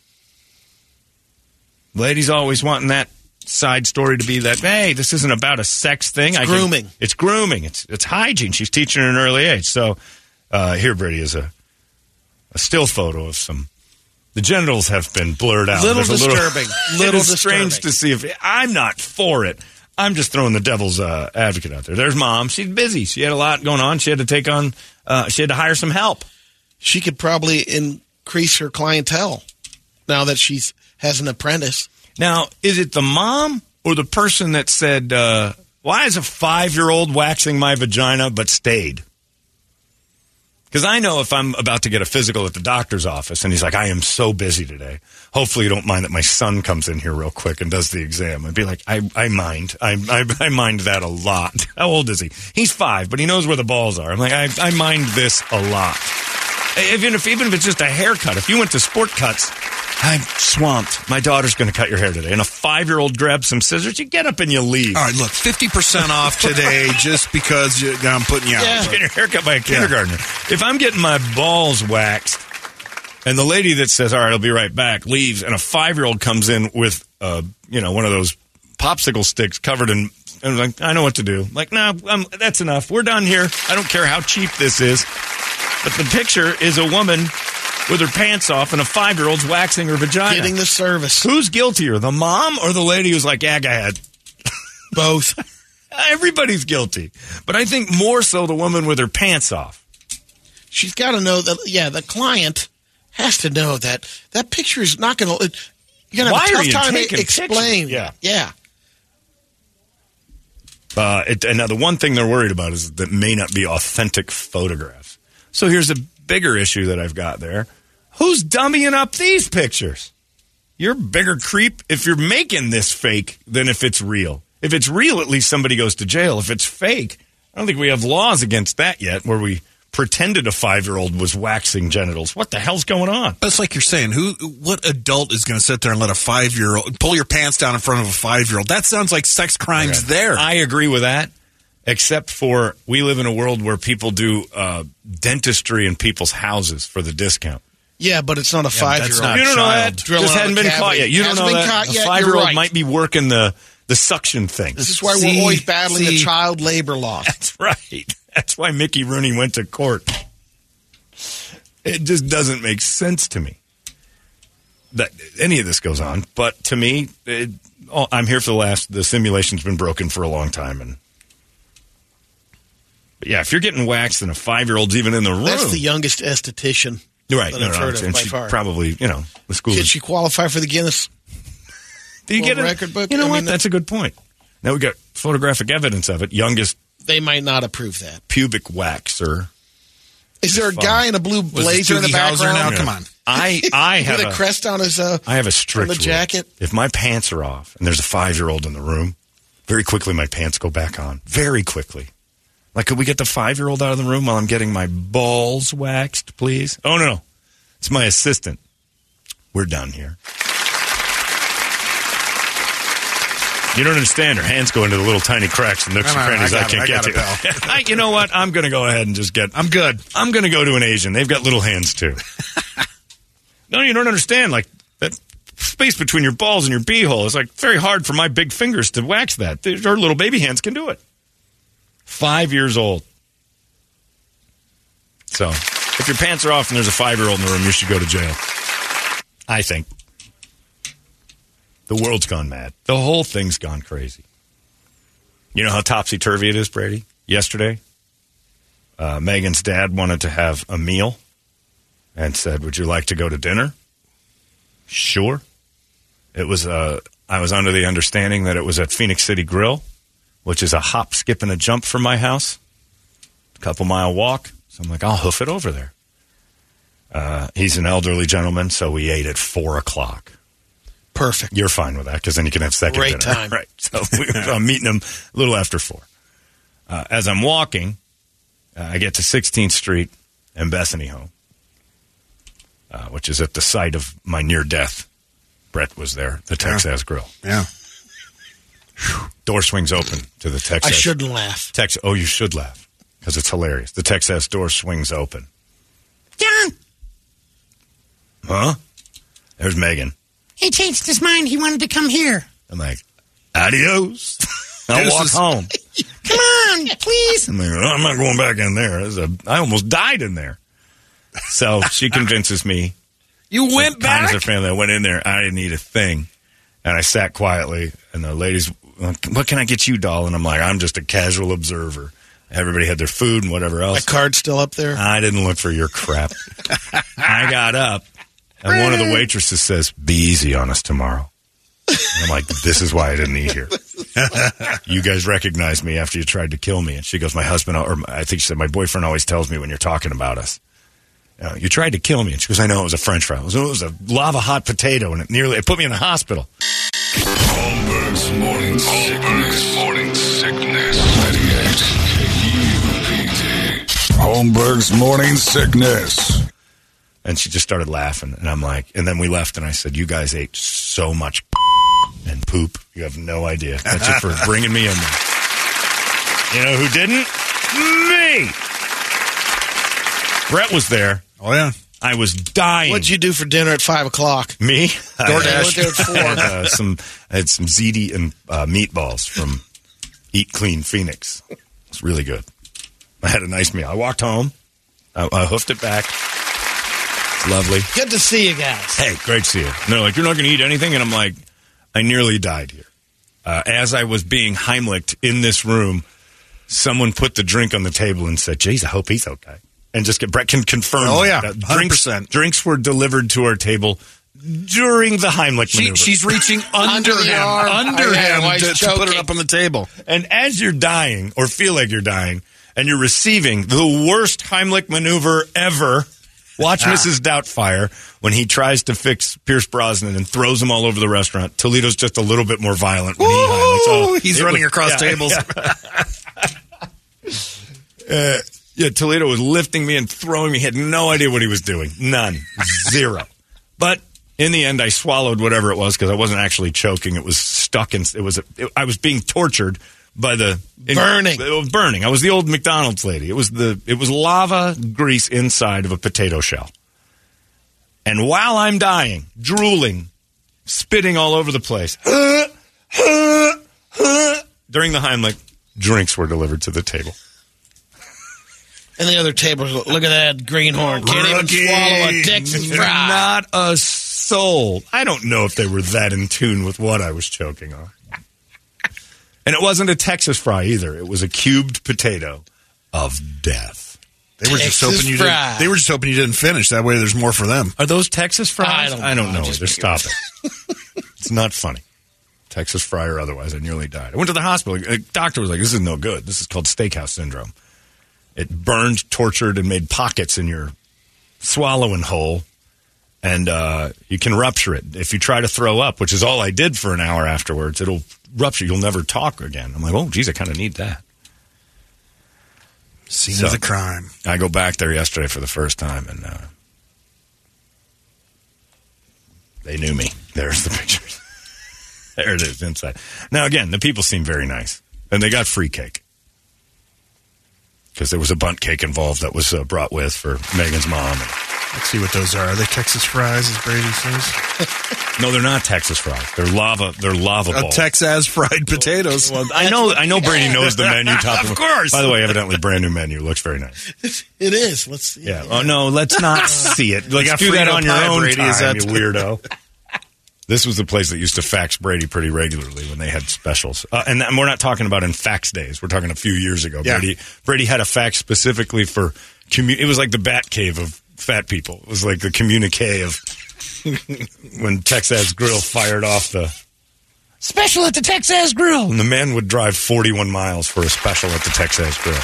A: Ladies always wanting that side story to be that, hey, this isn't about a sex thing.
C: It's
A: I can-
C: grooming.
A: it's grooming. It's it's hygiene. She's teaching at an early age. So uh, here, Brady, is a, a still photo of some. The genitals have been blurred out.
C: Little
A: There's a
C: disturbing.
A: it
C: Little
A: is strange to see if I'm not for it. I'm just throwing the devil's uh, advocate out there. There's mom. She's busy. She had a lot going on. She had to take on. Uh, she had to hire some help.
C: She could probably increase her clientele now that she's has an apprentice.
A: Now, is it the mom or the person that said, uh, "Why is a five-year-old waxing my vagina but stayed"? Because I know if I'm about to get a physical at the doctor's office and he's like, "I am so busy today. Hopefully, you don't mind that my son comes in here real quick and does the exam." I'd be like, "I, I mind. I, I, I mind that a lot." How old is he? He's five, but he knows where the balls are. I'm like, I, I mind this a lot. Even if even if it's just a haircut, if you went to Sport Cuts, I'm swamped. My daughter's going to cut your hair today, and a five year old grabs some scissors. You get up and you leave.
B: All right, look, 50% off today just because you, I'm putting you out.
C: Yeah.
A: Get your hair cut by a kindergartner. If I'm getting my balls waxed, and the lady that says, "All right, I'll be right back," leaves, and a five year old comes in with, uh, you know, one of those popsicle sticks covered in. And I'm like, I know what to do. Like, no, um, that's enough. We're done here. I don't care how cheap this is. But the picture is a woman with her pants off and a five year old's waxing her vagina.
C: Getting the service.
A: Who's guiltier, the mom or the lady who's like, yeah, go ahead?
C: Both.
A: Everybody's guilty. But I think more so the woman with her pants off.
C: She's got to know that. Yeah, the client has to know that that picture is not going to. You're going to have a tough time to?
A: Yeah.
C: yeah.
A: Uh, it, and now the one thing they're worried about is that may not be authentic photographs. So here's a bigger issue that I've got there. Who's dummying up these pictures? You're a bigger creep if you're making this fake than if it's real. If it's real, at least somebody goes to jail. If it's fake, I don't think we have laws against that yet where we pretended a five year old was waxing genitals. What the hell's going on?
B: That's like you're saying. Who? What adult is going to sit there and let a five year old pull your pants down in front of a five year old? That sounds like sex crimes. There.
A: I agree with that, except for we live in a world where people do uh, dentistry in people's houses for the discount.
C: Yeah, but it's not a
B: Yeah,
C: five year old.
A: you don't know
B: child.
A: that.
C: Drilling
A: Just
C: out
A: hadn't been
C: cavity.
A: caught yet. You don't know
C: been
A: that.
C: caught
A: a
C: yet.
A: five year old
C: right.
A: might be working the the suction thing.
C: This is why
B: See,
C: we're always battling the child labor law.
A: That's right. That's why Mickey Rooney went to court. It just doesn't make sense to me that any of this goes on. But to me, it, oh, I'm here for the last. The simulation's been broken for a long time, and but yeah, if you're getting waxed and a five year old's even in the room,
C: That's the youngest esthetician
A: right?
C: that
A: no,
C: I've
A: no,
C: heard of
A: and
C: by
A: she
C: far.
A: probably, you know, the school.
C: Should she qualify for the Guinness?
A: do you
C: World
A: get a
C: record book?
A: You know
C: I
A: what?
C: mean,
A: That's a good point. Now we got photographic evidence of it. Youngest
C: They might not approve that.
A: pubic waxer.
C: Is there a guy in a blue blazer in the background?
B: now? Come on.
A: I I have
C: a
A: a-
C: crest on his uh,
A: I have a strict
C: on the jacket.
A: If my pants are off and there's a five year old in the room, very quickly my pants go back on. Very quickly. Like, could we get the five year old out of the room while I'm getting my balls waxed, please? Oh, no. It's my assistant. We're done here. You don't understand. Her hands go into the little tiny cracks and nooks and crannies
B: I
A: I, can't
B: I
A: get
B: got
A: to. I- you know what? I'm going to go ahead and just get.
B: I'm good.
A: I'm going to go to an Asian. They've got little hands too. no, you don't understand. Like that space between your balls and your beehole is like very hard for my big fingers to wax that. Our little baby hands can do it. Five years old. So, if your pants are off and there's a five year old in the room, you should go to jail. I think. The world's gone mad. The whole thing's gone crazy. You know how topsy turvy it is, Brady? Yesterday, uh, Megan's dad wanted to have a meal and said, "Would you like to go to dinner?" Sure. It was. Uh, I was under the understanding that it was at Phoenix City Grill, which is a hop, skip, and a jump from my house, a couple mile walk. So I'm like, I'll hoof it over there. Uh, he's an elderly gentleman, so we ate at four o'clock.
C: Perfect.
A: You're fine with that because then you can have second
C: Great
A: dinner.
C: time.
A: right? So we, I'm meeting him a little after four. Uh, as I'm walking, uh, I get to 16th Street and Bethany home, uh, which is at the site of my near death. Brett was there, the TexAZ Grill.
B: Yeah.
A: Door swings open to the Texas.
C: I shouldn't laugh.
A: Tex. Oh, you should laugh because it's hilarious. The Texas door swings open.
E: John,
A: Huh? There's Megan.
E: he changed his mind. He wanted to come here.
A: I'm like, adios. I'll walk home.
E: Come on, please.
A: I'm like, I'm not going back in there. There's a, I almost died in there. So she convinces me.
B: You went
A: back. as
B: back?
A: a family. I went in there. I didn't eat a thing. And I sat quietly. And the ladies, what can I get you, doll? And I'm like, I'm just a casual observer. Everybody had their food and whatever else.
C: My card's still up there.
A: I didn't look for your crap. I got up, and one of the waitresses says, "Be easy on us tomorrow." And I'm like, "This is why I didn't eat here." you guys recognized me after you tried to kill me, and she goes, "My husband, or I think she said, my boyfriend always tells me when you're talking about us." Uh, you tried to kill me, and she goes, "I know it was a French fry. It was, it was a lava hot potato, and it nearly it put me in the hospital."
D: Holmberg's morning sickness. Morning sickness. 98 KUPD. Holmberg's morning sickness.
A: And she just started laughing, and I'm like, and then we left, and I said, "You guys ate so much and poop, you have no idea." That's it for bringing me in there. You know who didn't? Me. Brett was there.
B: Oh, yeah.
A: I was dying.
C: What'd you do for dinner at five o'clock?
A: Me?
C: I went there at four.
A: I had, uh, some, I had some ziti and uh, meatballs from Eat Clean Phoenix. It's really good. I had a nice meal. I walked home. I, I hoofed it back. It's lovely.
C: Good to see you guys.
A: Hey, great to see you. And they're like, you're not going to eat anything? And I'm like, I nearly died here. Uh, as I was being Heimlicked in this room, someone put the drink on the table and said, geez, I hope he's okay. And just get, Brett can confirm.
B: Oh, yeah,
A: drinks,
B: 100%.
A: drinks were delivered to our table during the Heimlich
B: She,
A: maneuver.
B: she's reaching under,
C: Under the
B: him,
C: arm.
B: under
C: I
B: him to, to put it up on the table.
A: and as you're dying or feel like you're dying and you're receiving the worst Heimlich maneuver ever, watch Mrs. Doubtfire when he tries to fix Pierce Brosnan and throws him all over the restaurant. Toledo's just a little bit more violent when he Heimlichs. Oh,
B: He's running
A: was-
B: across
A: yeah,
B: tables.
A: Uh, yeah, Toledo was lifting me and throwing me. He had no idea what he was doing. None. Zero. But in the end, I swallowed whatever it was because I wasn't actually choking. It was stuck in. It was. It, I was being tortured by the
C: Burning.
A: It was burning. I was the old McDonald's lady. It was the. It was lava grease inside of a potato shell. And while I'm dying, drooling, spitting all over the place, during the Heimlich, drinks were delivered to the table.
C: And the other tables, look at that greenhorn. Can't even swallow a Texas fry.
A: Not a soul. I don't know if they were that in tune with what I was choking on. And it wasn't a Texas fry either. It was a cubed potato of death.
B: They were just hoping you
C: fry.
B: didn't, they were just hoping you didn't finish. That way, there's more for them.
A: Are those Texas fries?
C: I don't know.
A: know.
C: Just
A: Either. Stop it. it's not funny. Texas fry or otherwise, I nearly died. I went to the hospital. A doctor was like, "This is no good. This is called steakhouse syndrome. It burned, tortured, and made pockets in your swallowing hole, and uh, you can rupture it if you try to throw up, which is all I did for an hour afterwards. It'll rupture. You'll never talk again. I'm like, oh, geez, I kind of need that.
B: Scene
A: So-
B: of the crime.
A: I go back there yesterday for the first time, and uh, they knew me. There's the pictures. there it is inside. Now, again, the people seem very nice, and they got free cake because there was a bunt cake involved that was uh, brought with for Megan's mom.
B: Let's see what those are. Are they Texas fries, as Brady says?
A: no, they're not Texas fries. They're lava. They're lava
B: Uh,
A: balls.
B: Texas fried potatoes.
A: well, I know. I know. Brady knows the menu. Top
B: Of course.
A: By the way, evidently, brand new menu looks very nice.
C: It is. Let's see.
A: Yeah. Oh no, let's not see it. Let's
B: got
A: do that on your own
B: Brady,
A: time,
B: is that-
A: you weirdo. This was the place that used to fax Brady pretty regularly when they had specials, uh, and that- we're not talking about in fax days. We're talking a few years ago.
B: Yeah.
A: Brady Brady had a fax specifically for commu- It was like the Bat Cave of fat people. It was like the communique of when TexAZ Grill fired off the.
E: Special at the TexAZ Grill.
A: And the man would drive 41 miles for a special at the TexAZ Grill.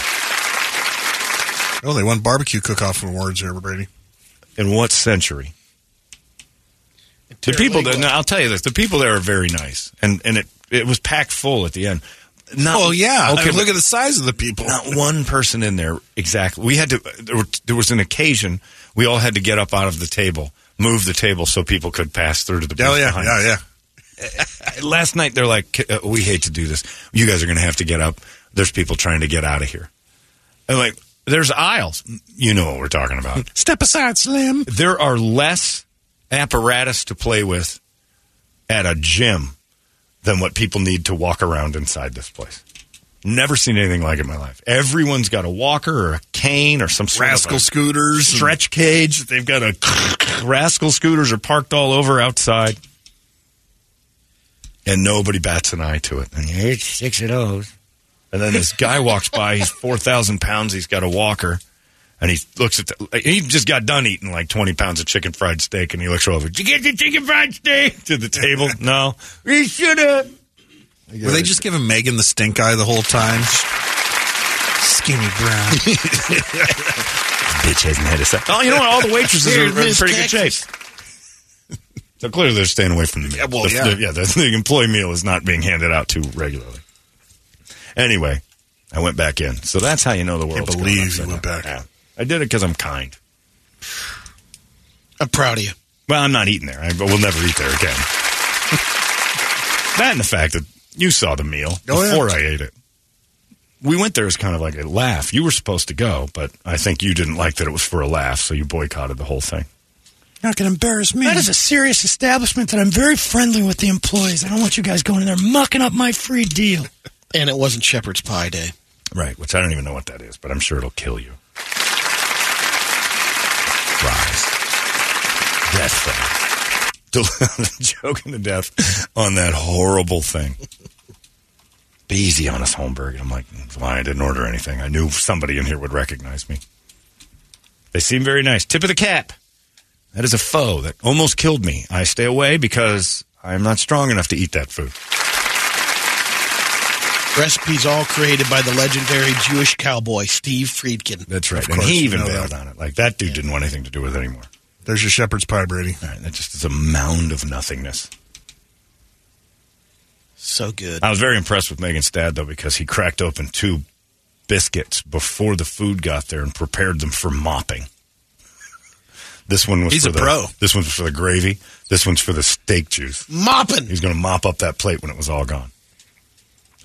B: Oh, they won barbecue cook-off awards here, Brady.
A: In what century? The people that I'll tell you this: the people there are very nice, and and it it was packed full at the end. Not,
B: Oh yeah.
A: okay.
B: I mean, look at the size of the people.
A: not one person in there exactly. We had to. There, were, there was an occasion we all had to get up out of the table, move the table so people could pass through to the.
B: Oh yeah, yeah, yeah.
A: Last night they're like, uh, "We hate to do this. You guys are going to have to get up. There's people trying to get out of here." And like, there's aisles. You know what we're talking about.
E: Step aside, Slim.
A: there are less apparatus to play with at a gym than what people need to walk around inside this place. Never seen anything like it in my life. Everyone's got a walker or a cane or some sort
B: Rascal
A: of
B: scooters.
A: stretch cage. They've got a rascal scooters are parked all over outside. And nobody bats an eye to it. And here's six of those. And then this guy walks by. He's 4,000 pounds. He's got a walker. And he looks at the. He just got done eating like 20 pounds of chicken fried steak. And he looks over. Did you get the chicken fried steak? To the table. No. We should have.
B: Were they just giving Megan the stink eye the whole time? Skinny brown.
A: Bitch hasn't had a set. Oh, you know what? All the waitresses are in
C: Miss
A: pretty good shape.
C: Texas.
A: So clearly they're staying away from the meal.
B: Yeah, well,
A: the,
B: yeah.
A: the- yeah. The, the employee meal is not being handed out too regularly. Anyway, I went back in. So that's how you know the world.
B: Can't believe you went back.
A: Yeah. I did it because I'm kind.
C: I'm proud of you.
A: Well, I'm not eating there. I will never eat there again. that and the fact that you saw the meal
B: Oh, yeah.
A: before I ate it. We went there as kind of like a laugh. You were supposed to go, but I think you didn't like that it was for a laugh, so you boycotted the whole thing.
E: You're Not going to embarrass me. That is a serious establishment that I'm very friendly with the employees. I don't want you guys going in there mucking up my free deal.
C: And it wasn't shepherd's pie day.
A: Right, which I don't even know what that is, but I'm sure it'll kill you. Fries. Death fries. Joking to death on that horrible thing. Be easy on us, Holmberg. I'm like, why I didn't order anything. I knew somebody in here would recognize me. They seem very nice. Tip of the cap. That is a foe that almost killed me. I stay away because I'm not strong enough to eat that food.
C: Recipes all created by the legendary Jewish cowboy Steve Friedkin.
A: That's right.
B: Of
A: And
B: course,
A: he
B: you
A: even
B: know
A: bailed
B: that.
A: on it. Like that dude didn't want anything to do with it anymore.
B: There's your shepherd's pie, Brady.
A: All right, that just is a mound of nothingness.
C: So good.
A: I was very impressed with Megan's dad though because he cracked open two biscuits before the food got there and prepared them for mopping. This one was
B: He's
A: for
B: a
A: the,
B: pro.
A: This one's for the gravy. This one's for the steak juice.
C: Mopping.
A: He's going to mop up that plate when it was all gone.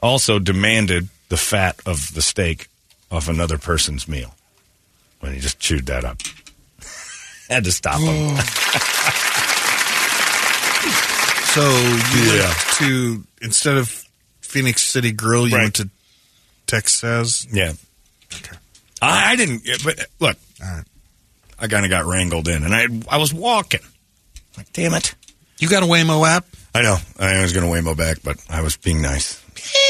A: Also demanded the fat of the steak off another person's meal when he just chewed that up. Had to stop him. Oh.
B: So you
A: Yeah.
B: went to instead of Phoenix City Grill, you
A: Right.
B: went to Texas.
A: Yeah. I, I didn't. But look,
B: right.
A: I kind of got wrangled in, and I I was walking. Like, damn it!
B: You got a Waymo app?
A: I know I was going to Waymo back, but I was being nice.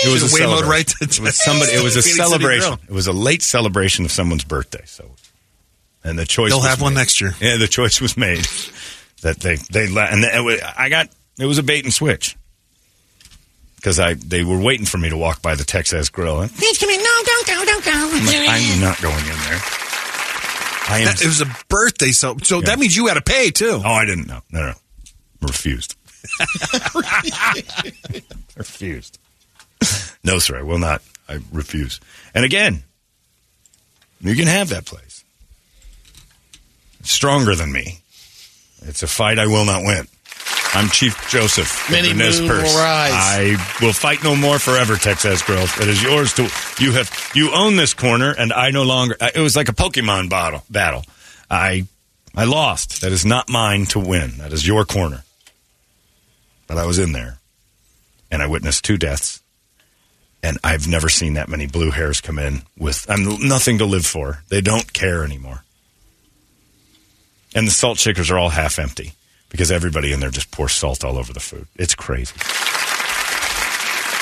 A: It was a celebration.
B: right to-
A: it was somebody. It was a
B: Phoenix
A: celebration. It was a late celebration of someone's birthday. So, and the choice.
B: They'll
A: was
B: have one next year.
A: Yeah, the choice was made that they they and it was, I got it was a bait and switch because I they were waiting for me to walk by the TexAZ Grill. And,
E: Please come in. No, don't go, don't go.
A: I'm, like, I'm not going in there. I am.
B: That- it was a birthday, so so that means you had to pay too.
A: Oh, I didn't know. No, no, refused. refused. No, sir, I will not. I refuse. And again, you can have that place. It's stronger than me. It's a fight I will not win. I'm Chief Joseph.
C: Many
A: the Nez
C: moon
A: Perce.
C: will rise.
A: I will fight no more forever, Texas Girls. It is yours to. You have. You own this corner, and I no longer. It was like a Pokemon battle. Battle. I. I lost. That is not mine to win. That is your corner. But I was in there, and I witnessed two deaths. And I've never seen that many blue hairs come in with I'm nothing to live for. They don't care anymore. And the salt shakers are all half empty because everybody in there just pours salt all over the food. It's crazy.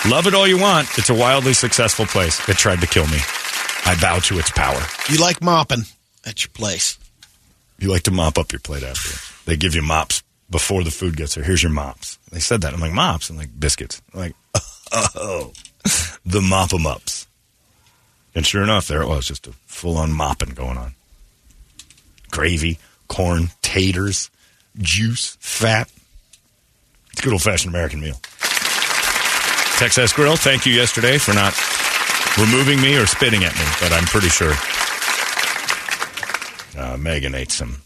A: Love it all you want. It's a wildly successful place. It tried to kill me. I bow to its power.
C: You like mopping at your place.
A: You like to mop up your plate after. They give you mops before the food gets there. Here's your mops. They said that. I'm like, mops? I'm like, biscuits. I'm like, oh, the mop 'em ups. And sure enough, there it was, just a full on mopping going on. Gravy, corn, taters, juice, fat. It's a good old fashioned American meal. TexAZ Grill, thank you yesterday for not removing me or spitting at me, but I'm pretty sure uh, Megan ate some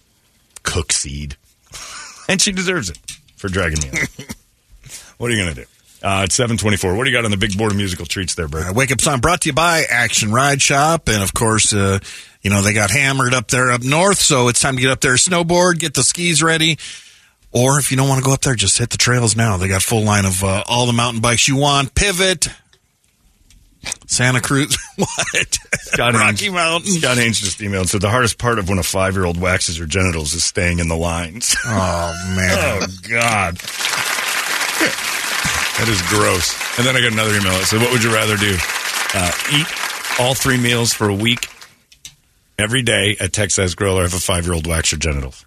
A: cook seed, and she deserves it for dragging me. out. what are you going to do? Uh, it's seven twenty-four. What do you got on the big board of musical treats there, Bert?
B: Uh, Wake Up Song brought to you by Action Ride Shop. And of course, uh, you know, they got hammered up there up north. So it's time to get up there, snowboard, get the skis ready. Or if you don't want to go up there, just hit the trails now. They got full line of uh, all the mountain bikes you want. Pivot, Santa Cruz, what?
A: Scott
B: Rocky Mountain.
A: Scott Haynes just emailed. So the hardest part of when a five-year-old waxes her genitals is staying in the lines.
B: Oh, man.
A: oh God, that is gross. And then I got another email that said, "What would you rather do? Uh, eat all three meals for a week every day at TexAZ Grill, or have a five-year-old wax your genitals?"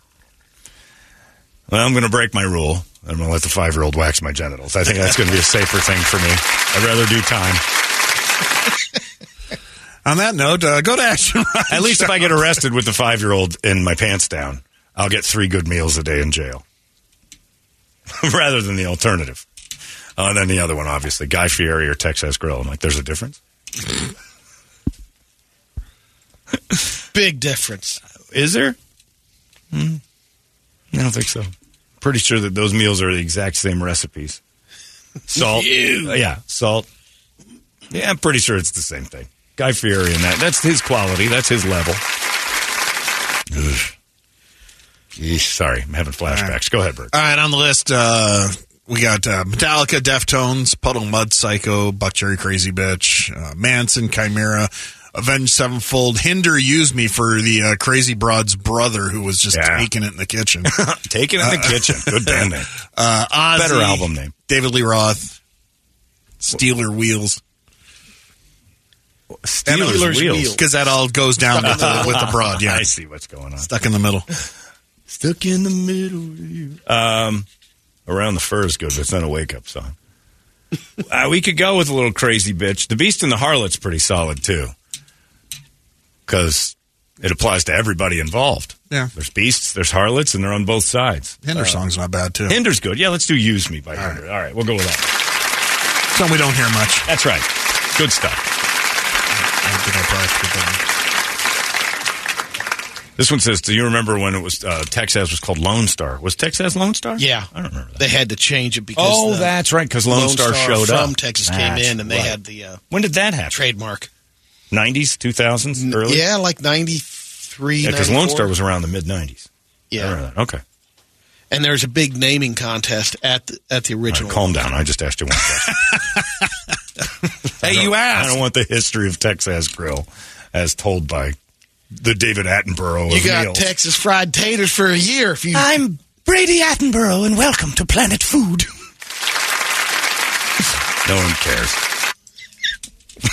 A: Well, I'm going to break my rule. I'm going to let the five-year-old wax my genitals. I think that's going to be a safer thing for me. I'd rather do time.
B: On that note, uh, go to Action
A: At least if I get arrested with the five-year-old in my pants down, I'll get three good meals a day in jail, rather than the alternative. Oh, and then the other one, obviously, Guy Fieri or TexAZ Grill. I'm like, there's a difference.
C: Big difference.
A: Is there? Hmm. I don't think so. Pretty sure that those meals are the exact same recipes. Salt, Uh, yeah, salt. Yeah, I'm pretty sure it's the same thing. Guy Fieri and that. That's his quality. That's his level. Sorry, I'm having flashbacks. Go ahead, Bert.
B: All right, on the list, uh, we got uh, Metallica, Deftones, Puddle Mud Psycho, Buckcherry Crazy Bitch, uh, Manson, Chimera, Avenged Sevenfold, Hinder used me for the uh, Crazy Broad's brother who was just
A: Yeah.
B: taking it in the kitchen.
A: Take it in the kitchen. Good band name.
B: Uh, Ozzy,
A: Better album name.
B: David Lee Roth, Steeler Wheels.
A: Steelers wheels.
B: Because that all goes down with the, with the broad, yeah.
A: I see what's going on.
B: Stuck in the middle.
A: Stuck in the middle of you. Um, Around the Fur is good, but it's not a wake up song. uh, we could go with a little crazy bitch. The Beast and the Harlot's pretty solid too, because it applies to everybody involved.
B: Yeah.
A: There's beasts, there's harlots, and they're on both sides.
B: Hinder song's not bad, too.
A: Hinder's good. Yeah, let's do "Use Me" by Hinder. All right, we'll go with that.
B: Some we don't hear much.
A: That's right. Good stuff.
B: I think I probably put that
A: This one says, "Do you remember when it was uh, Texas was called Lone Star? Was Texas Lone Star?
C: Yeah.
A: I don't remember that.
C: They had to change it because
A: Oh,
C: the
A: that's right, because Lone, Star, showed
C: from
A: up
C: Texas
A: That's
C: came in and they
A: right.
C: had the uh,
A: When did that happen?
C: trademark.
A: Nineties, two thousands, early.
C: Yeah, like 93,
A: Yeah, because Lone Star was around the mid nineties.
C: Yeah.
A: Okay.
C: And there's a big naming contest at the, at the
A: All right,
C: original.
A: calm down. I just asked you one question.
B: Hey, you asked.
A: I don't want the history of TexAZ Grill as told by the David Attenborough.
C: You got
A: meals.
C: Texas fried taters for a year. If you,
E: I'm Brady Attenborough, and welcome to Planet Food.
A: no one cares.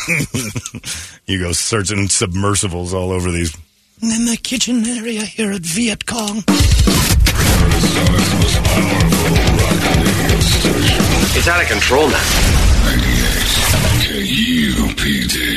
A: you go searching submersibles all over these.
E: In the kitchen area here at Viet Cong.
F: It's out of control now. 98 KUPD.